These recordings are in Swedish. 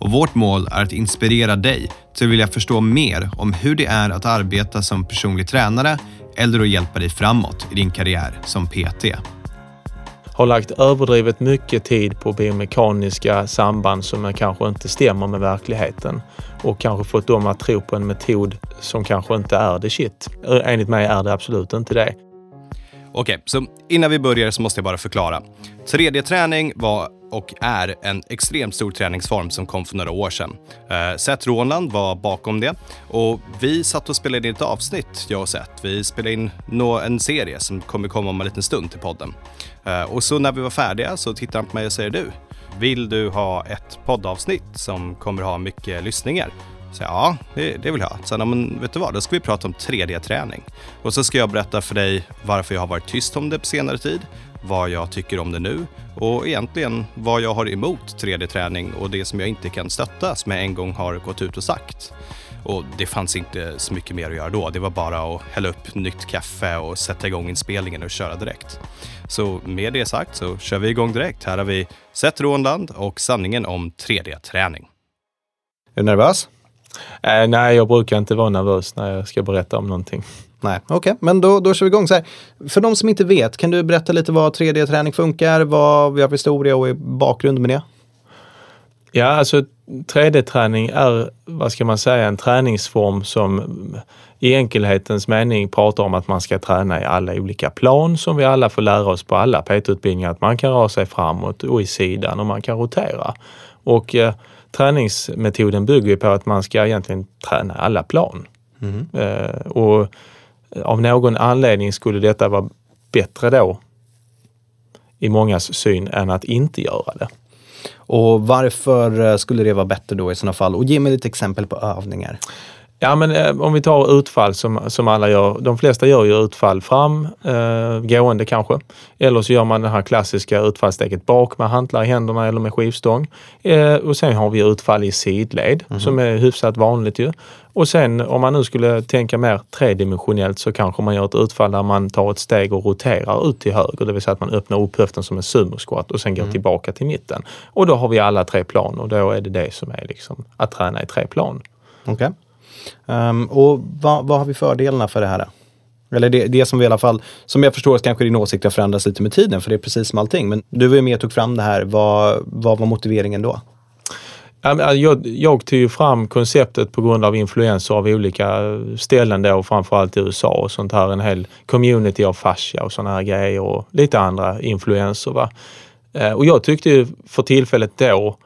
och vårt mål är att inspirera dig till att vilja förstå mer om hur det är att arbeta som personlig tränare eller att hjälpa dig framåt i din karriär som PT. Har lagt överdrivet mycket tid på biomekaniska samband som kanske inte stämmer med verkligheten och kanske fått dem att tro på en metod som kanske inte är det shit. Enligt mig är det absolut inte det. Okej, så innan vi börjar så måste jag bara förklara. 3D-träning var och är en extremt stor träningsform som kom för några år sedan. Eh, Seth Rånland var bakom det och vi satt och spelade in ett avsnitt, jag och Seth. Vi spelade in en serie som kommer komma om en liten stund till podden. Eh, och så när vi var färdiga så tittade han på mig och säger du, vill du ha ett poddavsnitt som kommer ha mycket lyssningar? Så ja, det, det vill jag ha. Sen, men vet du vad, då ska vi prata om 3D-träning. Och så ska jag berätta för dig varför jag har varit tyst om det på senare tid, vad jag tycker om det nu och egentligen vad jag har emot 3D-träning och det som jag inte kan stötta som jag en gång har gått ut och sagt. Och det fanns inte så mycket mer att göra då. Det var bara att hälla upp nytt kaffe och sätta igång inspelningen och köra direkt. Så med det sagt så kör vi igång direkt. Här har vi Seth Rånland och sanningen om 3D-träning. Är du nervös? Äh, nej, jag brukar inte vara nervös när jag ska berätta om någonting. Nej, okej, okay. men då, då kör vi igång. Så här. För de som inte vet, kan du berätta lite vad 3D-träning funkar, vad vi har för historia och bakgrund med det? Ja, alltså 3D-träning är, vad ska man säga, en träningsform som i enkelhetens mening pratar om att man ska träna i alla olika plan som vi alla får lära oss på alla PT-utbildningar. Att man kan röra sig framåt och i sidan och man kan rotera. Och eh, träningsmetoden bygger på att man ska egentligen träna alla plan. Mm. Eh, och av någon anledning skulle detta vara bättre då i mångas syn än att inte göra det. Och varför eh, skulle det vara bättre då i sådana fall? Och ge mig lite exempel på övningar. Ja men eh, om vi tar utfall som, som alla gör. De flesta gör ju utfall fram, eh, gående kanske. Eller så gör man det här klassiska utfallssteget bak med hantlar i händerna eller med skivstång. Eh, och sen har vi utfall i sidled mm. som är hyfsat vanligt ju. Och sen om man nu skulle tänka mer tredimensionellt så kanske man gör ett utfall där man tar ett steg och roterar ut till höger. Det vill säga att man öppnar upp höften som en sumo-squat och sen går mm. tillbaka till mitten. Och då har vi alla tre plan och då är det det som är liksom att träna i tre plan. Okay. Um, och vad, vad, har vi fördelarna för det här? Eller det, det som vi i alla fall, som jag förstår kanske din åsikt har förändrats lite med tiden, för det är precis som allting. Men du var ju med och tog fram det här. Vad, vad var motiveringen då? Alltså, jag, jag tog ju fram konceptet på grund av influenser av olika ställen då, framförallt i USA och sånt här. En hel community av fascia och såna här grejer och lite andra influenser. Va? Ehm, och jag tyckte ju för tillfället då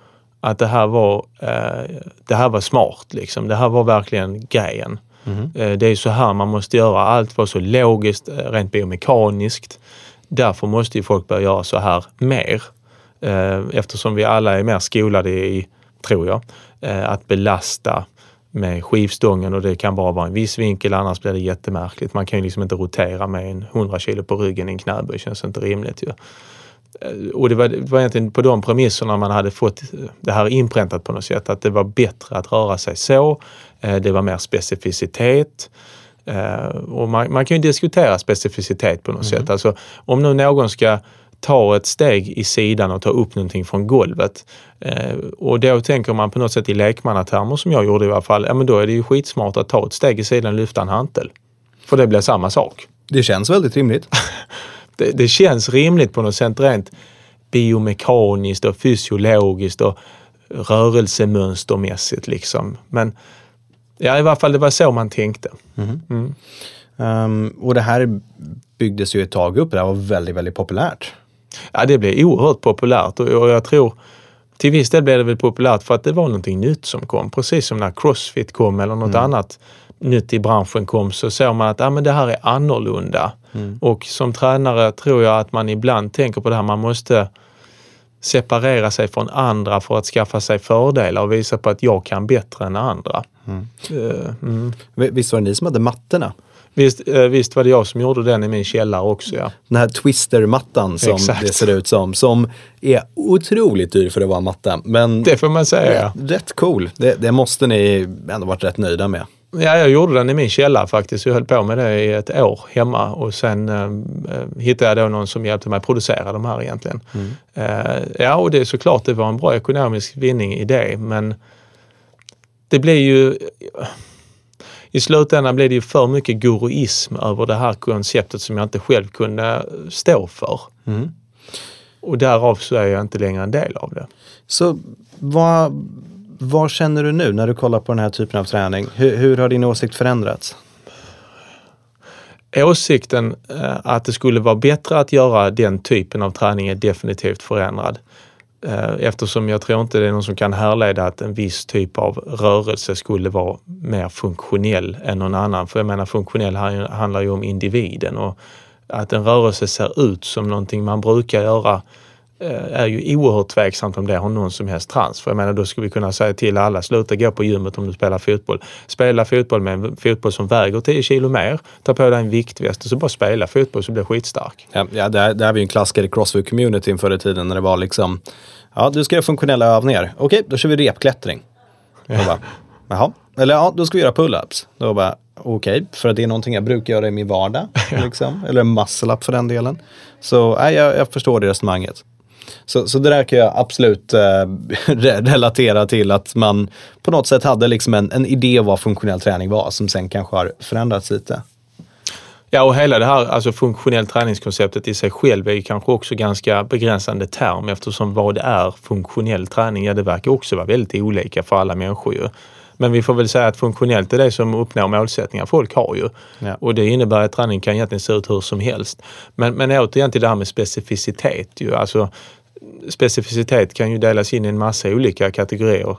att det här var, eh, det här var smart. Liksom. Det här var verkligen grejen. Mm. Eh, det är så här man måste göra. Allt var så logiskt, eh, rent biomekaniskt. Därför måste ju folk börja göra så här mer. Eh, eftersom vi alla är mer skolade i, tror jag, eh, att belasta med skivstången och det kan bara vara en viss vinkel annars blir det jättemärkligt. Man kan ju liksom inte rotera med en 100 kilo på ryggen i en knäböj, känns inte rimligt ju. Eh, och det var, det var egentligen på de premisserna man hade fått det här inpräntat på något sätt, att det var bättre att röra sig så. Eh, det var mer specificitet. Eh, och man, man kan ju diskutera specificitet på något mm. sätt. Alltså, om nu någon ska ta ett steg i sidan och ta upp någonting från golvet. och då tänker man på något sätt i lekmannatermer som jag gjorde i alla fall, ja men då är det ju skitsmart att ta ett steg i sidan och lyfta en hantel. För det blir samma sak. Det känns väldigt rimligt. det, det känns rimligt på något sätt rent biomekaniskt och fysiologiskt och rörelsemönstermässigt liksom. Men ja, i varje fall det var så man tänkte. Mm. Mm. Um, och det här byggdes ju ett tag upp. Det här var väldigt, väldigt populärt. Ja, det blev oerhört populärt och, och jag tror till viss del blev det väl populärt för att det var någonting nytt som kom. Precis som när Crossfit kom eller något mm. annat nytt i branschen kom så såg man att ah, men det här är annorlunda. Mm. Och som tränare tror jag att man ibland tänker på det här, man måste separera sig från andra för att skaffa sig fördelar och visa på att jag kan bättre än andra. Mm. Uh, mm. Visst var det ni som hade mattorna? Visst, eh, visst var det jag som gjorde den i min källare också. Ja. Den här twistermattan som Exakt. det ser ut som. Som är otroligt dyr för att vara matta. Men det får man säga. Rätt, rätt cool. Det, det, måste ni ändå varit rätt nöjda med. Ja, jag gjorde den i min källare faktiskt. Jag höll på med det i ett år hemma och sen eh, hittade jag då någon som hjälpte mig producera de här egentligen. Mm. Eh, ja, och det är såklart, det var en bra ekonomisk vinning i det, men det blir ju i slutändan blev det ju för mycket guruism över det här konceptet som jag inte själv kunde stå för. Mm. Och därav så är jag inte längre en del av det. Så vad, vad känner du nu när du kollar på den här typen av träning? Hur, hur har din åsikt förändrats? Åsikten eh, att det skulle vara bättre att göra den typen av träning är definitivt förändrad. Eh, eftersom jag tror inte det är någon som kan härleda att en viss typ av rörelse skulle vara mer funktionell än någon annan. För jag menar funktionell handlar ju om individen och att en rörelse ser ut som någonting man brukar göra är ju oerhört tveksamt om det har någon som helst trans. För jag menar, då skulle vi kunna säga till alla, sluta gå på gymmet om du spelar fotboll. Spela fotboll med en fotboll som väger 10 kilo mer. Ta på dig en viktväst och så bara spela fotboll så blir du skitstark. Ja, ja det, här, det här var ju en klassiker i crossfit-communityn förr i tiden när det var liksom Ja, du ska göra funktionella övningar. Okej, då kör vi repklättring. Ja. Bara, Jaha. Eller ja, då ska vi göra pull-ups. Då bara, okej, okay, för att det är någonting jag brukar göra i min vardag. Liksom. Eller muscle-up för den delen. Så nej, jag, jag förstår det resonemanget. Så, så det där kan jag absolut eh, relatera till att man på något sätt hade liksom en, en idé vad funktionell träning var som sen kanske har förändrats lite. Ja, och hela det här alltså funktionell träningskonceptet i sig själv är ju kanske också ganska begränsande term eftersom vad är funktionell träning? Ja, det verkar också vara väldigt olika för alla människor ju. Men vi får väl säga att funktionellt är det som uppnår målsättningar folk har ju. Ja. Och det innebär att träning kan egentligen se ut hur som helst. Men, men återigen till det här med specificitet ju. Alltså, specificitet kan ju delas in i en massa olika kategorier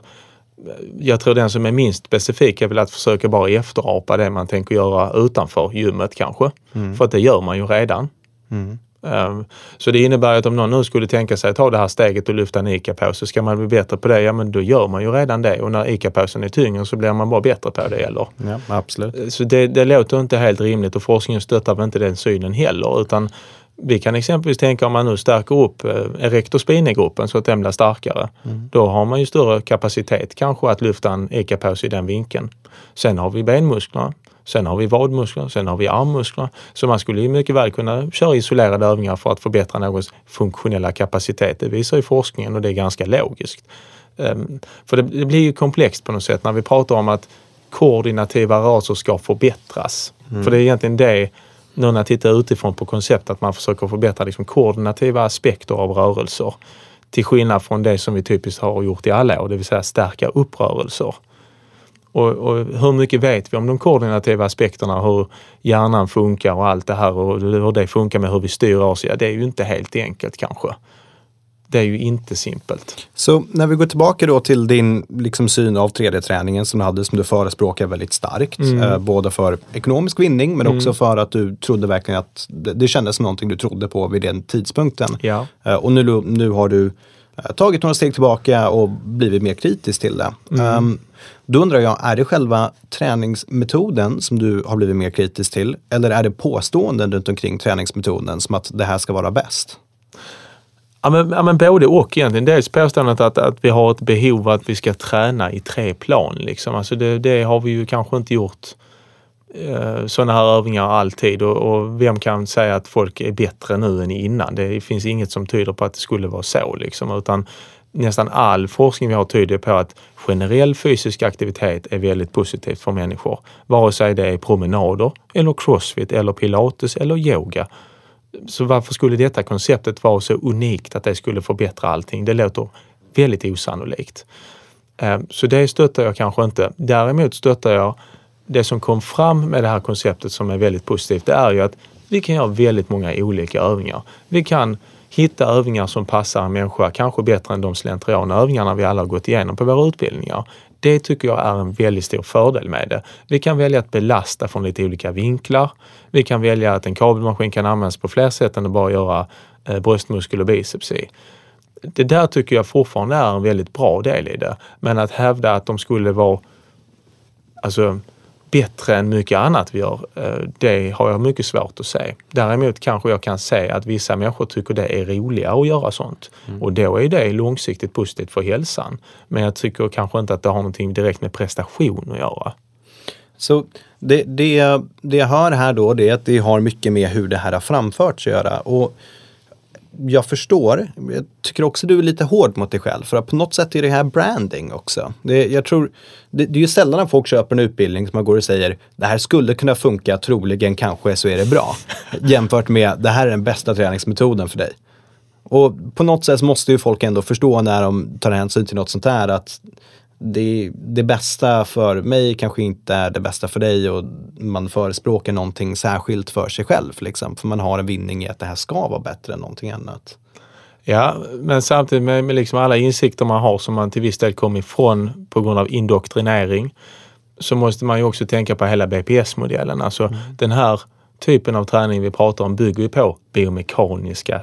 jag tror den som är minst specifik är väl att försöka bara efterapa det man tänker göra utanför gymmet kanske. Mm. För att det gör man ju redan. Mm. Um, så det innebär att om någon nu skulle tänka sig att ta det här steget och lyfta en ICA-påse, ska man bli bättre på det, ja men då gör man ju redan det och när ICA-påsen är tyngre så blir man bara bättre på det eller? Ja, absolut. Så det, det låter inte helt rimligt och forskningen stöttar väl inte den synen heller utan vi kan exempelvis tänka om man nu stärker upp eh, erektospinegruppen så att den blir starkare. Mm. Då har man ju större kapacitet kanske att lyfta en ekapåse i den vinkeln. Sen har vi benmusklerna, sen har vi vadmuskler, sen har vi armmuskler. Så man skulle ju mycket väl kunna köra isolerade övningar för att förbättra någons funktionella kapacitet. Det visar ju forskningen och det är ganska logiskt. Um, för det, det, blir ju komplext på något sätt när vi pratar om att koordinativa rörelser ska förbättras. Mm. För det är egentligen det nu när jag tittar utifrån på koncept att man försöker förbättra liksom koordinativa aspekter av rörelser. Till skillnad från det som vi typiskt har gjort i alla år, det vill säga stärka upp rörelser. Och, och, hur mycket vet vi om de koordinativa aspekterna, hur hjärnan funkar och allt det här och hur det funkar med hur vi styr oss? Ja, det är ju inte helt enkelt kanske det är ju inte simpelt. Så när vi går tillbaka då till din liksom, syn av 3D-träningen som du hade, som du förespråkar väldigt starkt. Mm. Eh, både för ekonomisk vinning men mm. också för att du trodde verkligen att det, det kändes som någonting du trodde på vid den tidpunkten. Ja. Eh, och nu, nu har du eh, tagit några steg tillbaka och blivit mer kritisk till det. Mm. Um, då undrar jag, är det själva träningsmetoden som du har blivit mer kritisk till? Eller är det påståenden runt omkring träningsmetoden som att det här ska vara bäst? Ja men, ja, men både och egentligen. Dels påståendet att, att vi har ett behov att vi ska träna i tre plan. Liksom. Alltså det, det har vi ju kanske inte gjort eh, sådana här övningar alltid och, och, vem kan säga att folk är bättre nu än innan? Det finns inget som tyder på att det skulle vara så liksom, utan nästan all forskning vi har tyder på att generell fysisk aktivitet är väldigt positivt för människor. Vare sig det är promenader eller crossfit eller pilates eller yoga så varför skulle detta konceptet vara så unikt att det skulle förbättra allting? Det låter väldigt osannolikt. Ehm, så det stöttar jag kanske inte. Däremot stöttar jag det som kom fram med det här konceptet som är väldigt positivt. Det är ju att vi kan göra väldigt många olika övningar. Vi kan hitta övningar som passar en människa kanske bättre än de slentrianövningarna vi alla har gått igenom på våra utbildningar. Det tycker jag är en väldigt stor fördel med det. Vi kan välja att belasta från lite olika vinklar. Vi kan välja att en kabelmaskin kan användas på fler sätt än att bara göra eh, bröstmuskel och biceps i. Det där tycker jag fortfarande är en väldigt bra del i det. Men att hävda att de skulle vara alltså, bättre än mycket annat vi gör, eh, det har jag mycket svårt att se. Däremot kanske jag kan se att vissa människor tycker det är roligare att göra sånt. Mm. Och då är det långsiktigt positivt för hälsan. Men jag tycker kanske inte att det har någonting direkt med prestation att göra. Så det, det, det jag hör här då, det är att det har mycket med hur det här har framförts att göra. Och jag förstår. Jag tycker också du är lite hård mot dig själv. För att på något sätt är det här branding också. Det, jag tror, det, det är ju sällan folk köper en utbildning som man går och säger det här skulle kunna funka, troligen kanske så är det bra. jämfört med det här är den bästa träningsmetoden för dig. Och på något sätt måste ju folk ändå förstå när de tar hänsyn till något sånt här att det, det bästa för mig kanske inte är det bästa för dig och man förespråkar någonting särskilt för sig själv. Liksom, för man har en vinning i att det här ska vara bättre än någonting annat. Ja, men samtidigt med, med liksom alla insikter man har som man till viss del kom ifrån på grund av indoktrinering så måste man ju också tänka på hela BPS-modellen. Alltså mm. den här typen av träning vi pratar om bygger ju på biomekaniska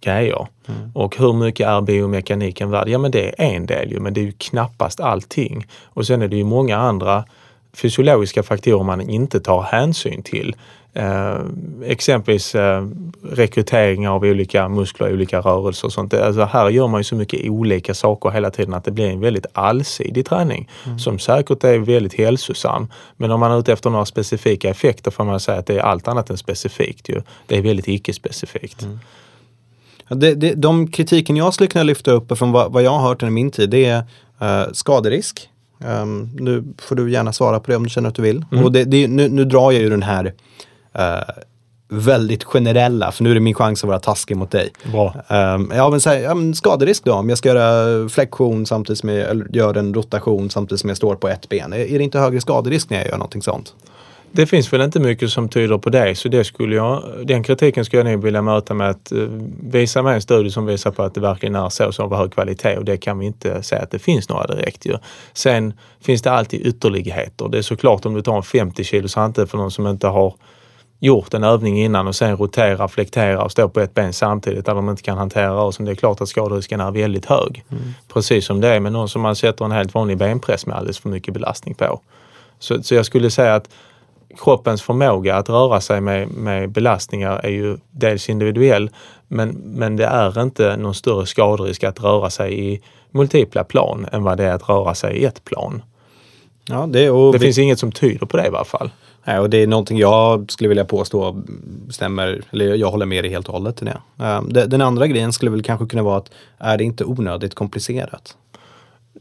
grejer. Mm. Och hur mycket är biomekaniken värd? Ja men det är en del ju, men det är ju knappast allting. Och sen är det ju många andra fysiologiska faktorer man inte tar hänsyn till. Eh, exempelvis eh, rekrytering av olika muskler, olika rörelser och sånt. Alltså här gör man ju så mycket olika saker hela tiden att det blir en väldigt allsidig träning mm. som säkert är väldigt hälsosam. Men om man är ute efter några specifika effekter får man säga att det är allt annat än specifikt. Ju. Det är väldigt icke-specifikt. Mm. Det, det, de kritiken jag skulle kunna lyfta upp från vad, vad jag har hört under min tid, det är uh, skaderisk. Um, nu får du gärna svara på det om du känner att du vill. Mm. Och det, det, nu, nu, drar jag ju den här uh, väldigt generella, för nu är det min chans att vara taskig mot dig. Bra. Um, ja, men, så här, ja, men skaderisk då, om jag ska göra flexion samtidigt som jag eller gör en rotation samtidigt som jag står på ett ben. Är, är det inte högre skaderisk när jag gör någonting sånt? Det finns väl inte mycket som tyder på det, så det skulle jag, den kritiken skulle jag nog vilja möta med att uh, visa mig en studie som visar på att det verkligen är så som hög kvalitet och det kan vi inte säga att det finns några direkt ju. Sen finns det alltid ytterligheter. Det är såklart om du tar en 50 kilos hantel för någon som inte har gjort en övning innan och sen rotera, flektera och stå på ett ben samtidigt där de inte kan hantera rörelsen. Det är klart att skaderisken är väldigt hög. Mm. Precis som det är med någon som man sätter en helt vanlig benpress med alldeles för mycket belastning på. Så, så jag skulle säga att kroppens förmåga att röra sig med, med belastningar är ju dels individuell men, men det är inte någon större skaderisk att röra sig i multipla plan än vad det är att röra sig i ett plan. Ja, det, och det finns inget som tyder på det i varje fall. Nej, och det är någonting jag skulle vilja påstå stämmer, eller jag håller med dig helt och hållet det. Ehm, den andra grejen skulle väl kanske kunna vara att är det inte onödigt komplicerat?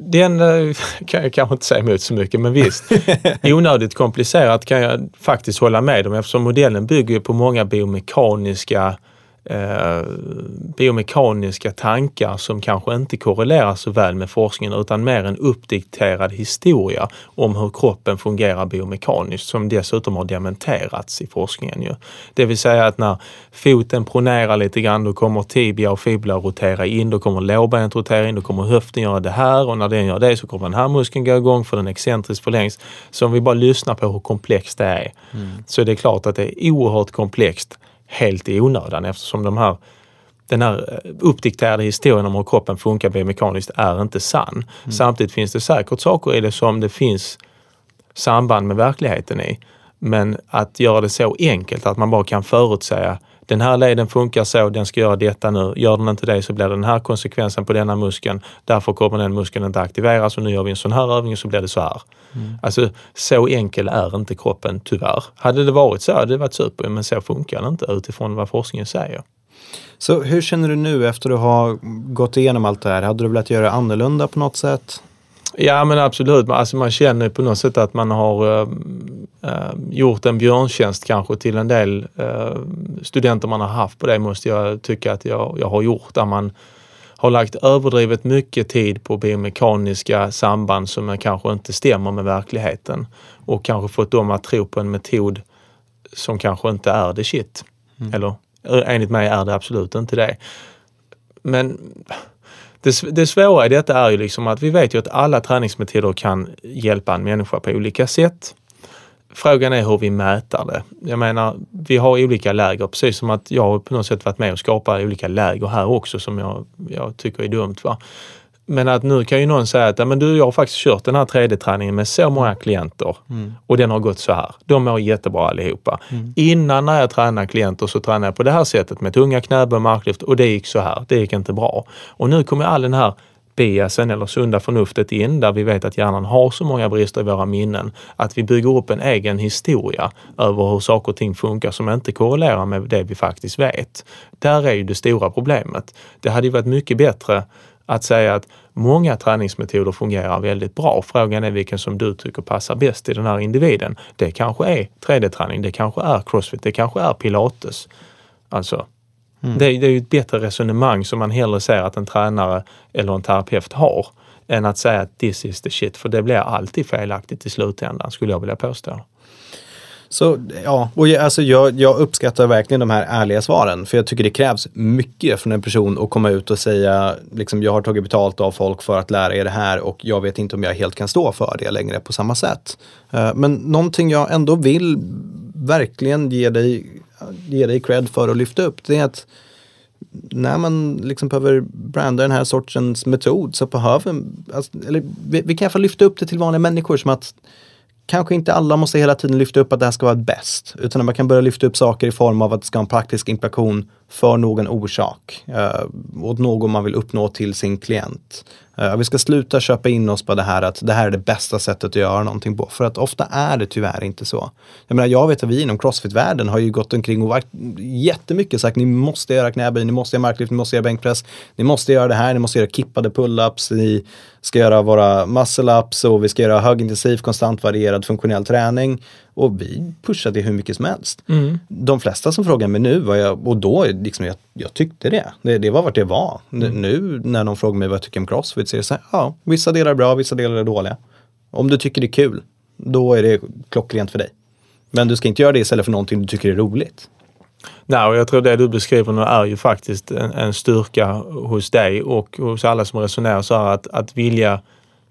Den eh, kan jag kanske inte säga emot så mycket, men visst. Onödigt komplicerat kan jag faktiskt hålla med om eftersom modellen bygger på många biomekaniska eh, biomekaniska tankar som kanske inte korrelerar så väl med forskningen utan mer en uppdikterad historia om hur kroppen fungerar biomekaniskt som dessutom har dementerats i forskningen. Ju. Det vill säga att när foten pronerar lite grann då kommer tibia och fibula rotera in, då kommer lårbenet rotera in, då kommer höften göra det här och när den gör det så kommer den här muskeln gå igång för den excentriskt förlängs. Så om vi bara lyssnar på hur komplext det är mm. så är det klart att det är oerhört komplext helt i onödan eftersom de här, den här eh, uppdikterade historien om hur kroppen funkar biomekaniskt är inte sann. Mm. Samtidigt finns det säkert saker i det som det finns samband med verkligheten i. Men att göra det så enkelt att man bara kan förutsäga den här leden funkar så, den ska göra detta nu. Gör den inte det så blir det den här konsekvensen på denna muskeln. Därför kommer den muskeln inte aktiveras och nu gör vi en sån här övning så blir det så här. Mm. Alltså så enkel är inte kroppen tyvärr. Hade det varit så hade det varit super, men så funkar det inte utifrån vad forskningen säger. Så hur känner du nu efter att ha gått igenom allt det här? Hade du velat göra annorlunda på något sätt? Ja men absolut, alltså man känner på något sätt att man har äh, gjort en björntjänst kanske till en del äh, studenter man har haft på det måste jag tycka att jag, jag har gjort. Där man har lagt överdrivet mycket tid på biomekaniska samband som kanske inte stämmer med verkligheten och kanske fått dem att tro på en metod som kanske inte är det shit. Mm. Eller enligt mig är det absolut inte det. Men det, det svåra i detta är ju liksom att vi vet ju att alla träningsmetoder kan hjälpa en människa på olika sätt. Frågan är hur vi mäter det. Jag menar, vi har olika läger, precis som att jag har på något sätt varit med och skapat olika läger här också som jag, jag tycker är dumt. Va? Men att nu kan ju någon säga att men du, jag har faktiskt kört den här 3D-träningen med så många klienter mm. och den har gått så här. De mår jättebra allihopa. Mm. Innan när jag tränar klienter så tränade jag på det här sättet med tunga knäböj, marklyft och det gick så här. Det gick inte bra. Och nu kommer all den här biasen eller sunda förnuftet in där vi vet att hjärnan har så många brister i våra minnen att vi bygger upp en egen historia över hur saker och ting funkar som inte korrelerar med det vi faktiskt vet. Där är ju det stora problemet. Det hade ju varit mycket bättre att säga att många träningsmetoder fungerar väldigt bra. Frågan är vilken som du tycker passar bäst till den här individen. Det kanske är 3D-träning, det kanske är crossfit, det kanske är pilates. Alltså, mm. det, det, är ju ett bättre resonemang som man hellre ser att en tränare eller en terapeut har än att säga att this is the shit, för det blir alltid felaktigt i slutändan skulle jag vilja påstå. Så ja, och jag, alltså jag, jag, uppskattar verkligen de här ärliga svaren. För jag tycker det krävs mycket från en person att komma ut och säga liksom jag har tagit betalt av folk för att lära er det här och jag vet inte om jag helt kan stå för det längre på samma sätt. Eh, men någonting jag ändå vill verkligen ge dig, ge dig cred för och lyfta upp det är att när man liksom behöver branda den här sortens metod så behöver, alltså, eller vi, vi kan i alla fall lyfta upp det till vanliga människor som att kanske inte alla måste hela tiden lyfta upp att det här ska vara bäst. Utan man kan börja lyfta upp saker i form av att det ska ha en praktisk implikation för någon orsak. Eh, åt någon man vill uppnå till sin klient. Eh, vi ska sluta köpa in oss på det här att det här är det bästa sättet att göra någonting på. För att ofta är det tyvärr inte så. Jag menar, jag vet att vi inom crossfit-världen har ju gått omkring och varit jättemycket sagt ni måste göra knäböj, ni måste göra marklyft, ni måste göra bänkpress, ni måste göra det här, ni måste göra kippade pull-ups, ni ska göra våra muscle-ups och vi ska göra högintensiv, konstant varierad funktionell träning. Och vi pushade det hur mycket som helst. Mm. De flesta som frågar mig nu, vad jag, och då liksom jag, jag tyckte det. det. det. var vart det var. Mm. Nu när någon frågar mig vad jag tycker om crossfit så är det så här, ja, vissa delar är bra, vissa delar är dåliga. Om du tycker det är kul, då är det klockrent för dig. Men du ska inte göra det istället för någonting du tycker är roligt. Nej, och jag tror det du beskriver nu är ju faktiskt en, en styrka hos dig och hos alla som resonerar så här att, att vilja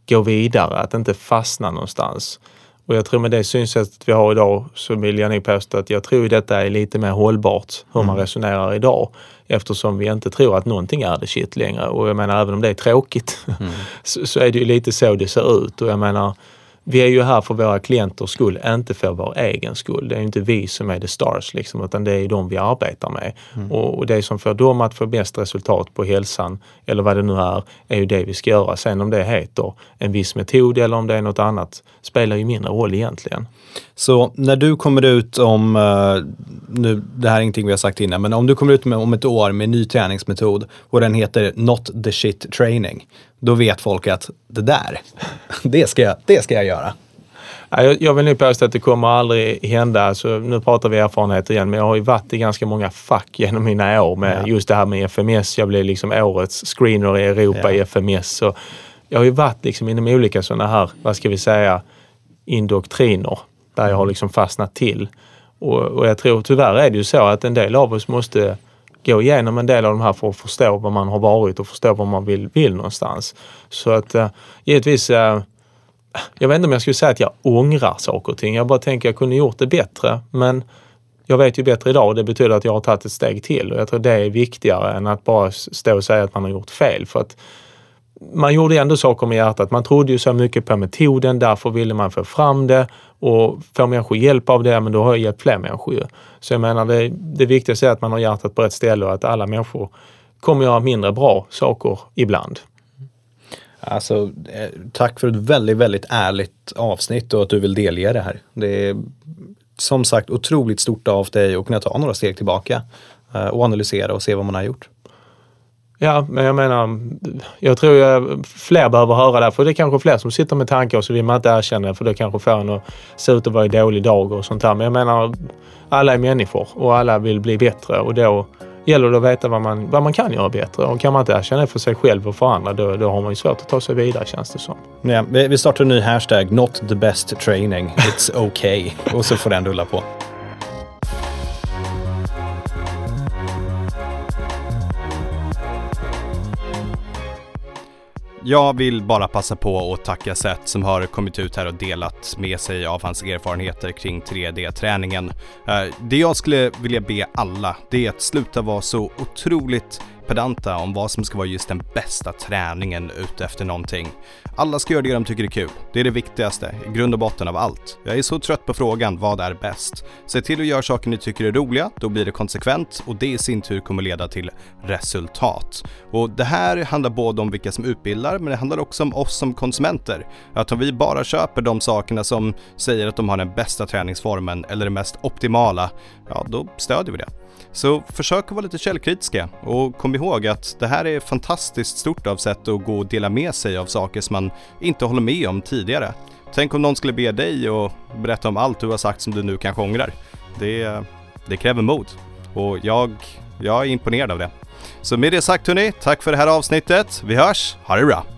gå vidare, att inte fastna någonstans. Och jag tror med det synsättet vi har idag så vill jag nog påstå att jag tror detta är lite mer hållbart hur man mm. resonerar idag. Eftersom vi inte tror att någonting är det shit längre. Och jag menar även om det är tråkigt mm. så, så, är det ju lite så det ser ut. Och jag menar vi är ju här för våra klienters skull, inte för vår egen skull. Det är inte vi som är the stars liksom, utan det är de vi arbetar med. Mm. Och, och, det som får dem att få bäst resultat på hälsan, eller vad det nu är, är ju det vi ska göra. Sen om det heter en viss metod eller om det är något annat spelar ju mindre roll egentligen. Så när du kommer ut om, uh, nu, det här är ingenting vi har sagt innan, men om du kommer ut med, om ett år med en ny träningsmetod och den heter Not the shit training, då vet folk att det där, det ska jag, det ska jag göra. Jag vill nog påstå att det kommer aldrig hända. Alltså, nu pratar vi erfarenhet igen, men jag har ju varit i ganska många fack genom mina år med ja. just det här med FMS. Jag blev liksom årets screener i Europa ja. i FMS. Så jag har ju varit liksom inom olika sådana här, vad ska vi säga, indoktriner där jag har liksom fastnat till. Och, och jag tror tyvärr är det ju så att en del av oss måste gå igenom en del av de här för att förstå vad man har varit och förstå vad man vill, vill någonstans. Så att uh, givetvis, uh, jag vet inte om jag skulle säga att jag ångrar saker och ting. Jag bara tänker att jag kunde gjort det bättre. Men jag vet ju bättre idag och det betyder att jag har tagit ett steg till. Och jag tror det är viktigare än att bara stå och säga att man har gjort fel. För att man gjorde ändå saker med hjärtat. Man trodde ju så mycket på metoden, därför ville man få fram det och får människor hjälp av det, men då har jag hjälpt fler människor ju. Så jag menar, det, det viktigaste är att man har hjärtat på rätt ställe och att alla människor kommer göra mindre bra saker ibland. Alltså, eh, tack för ett väldigt, väldigt ärligt avsnitt och att du vill delge det här. Det är som sagt otroligt stort av dig att kunna ta några steg tillbaka eh, och analysera och se vad man har gjort. Ja, men jag menar, jag tror jag, eh, fler behöver höra det. För det är kanske fler som sitter med tankar och så vill man inte erkänna det för det kanske får en att se ut att vara i dålig dag och sånt där. Men jag menar, alla är människor och alla vill bli bättre och då gäller det att veta vad man, vad man kan göra bättre. Och kan man inte erkänna det för sig själv och för andra, då, då har man ju svårt att ta sig vidare känns det som. Ja, vi startar en ny hashtag, not the best training, it's okay. och så får den rulla på. Jag vill bara passa på att tacka Seth som har kommit ut här och delat med sig av hans erfarenheter kring 3D-träningen. Eh, det jag skulle vilja be alla, det är att sluta vara så otroligt pedanta om vad som ska vara just den bästa träningen ute efter någonting. Alla ska göra det de tycker är kul. Det är det viktigaste, i grund och botten av allt. Jag är så trött på frågan, vad är bäst? Se till att göra saker ni tycker är roliga, då blir det konsekvent och det i sin tur kommer leda till resultat. Och det här handlar både om vilka som utbildar, men det handlar också om oss som konsumenter. Att om vi bara köper de sakerna som säger att de har den bästa träningsformen eller det mest optimala, ja då stödjer vi det. Så försök att vara lite källkritiska och kom ihåg att det här är fantastiskt stort av sätt att gå och dela med sig av saker som man inte håller med om tidigare. Tänk om någon skulle be dig och berätta om allt du har sagt som du nu kanske ångrar. Det, det kräver mod och jag, jag är imponerad av det. Så med det sagt hörni, tack för det här avsnittet. Vi hörs, ha det bra!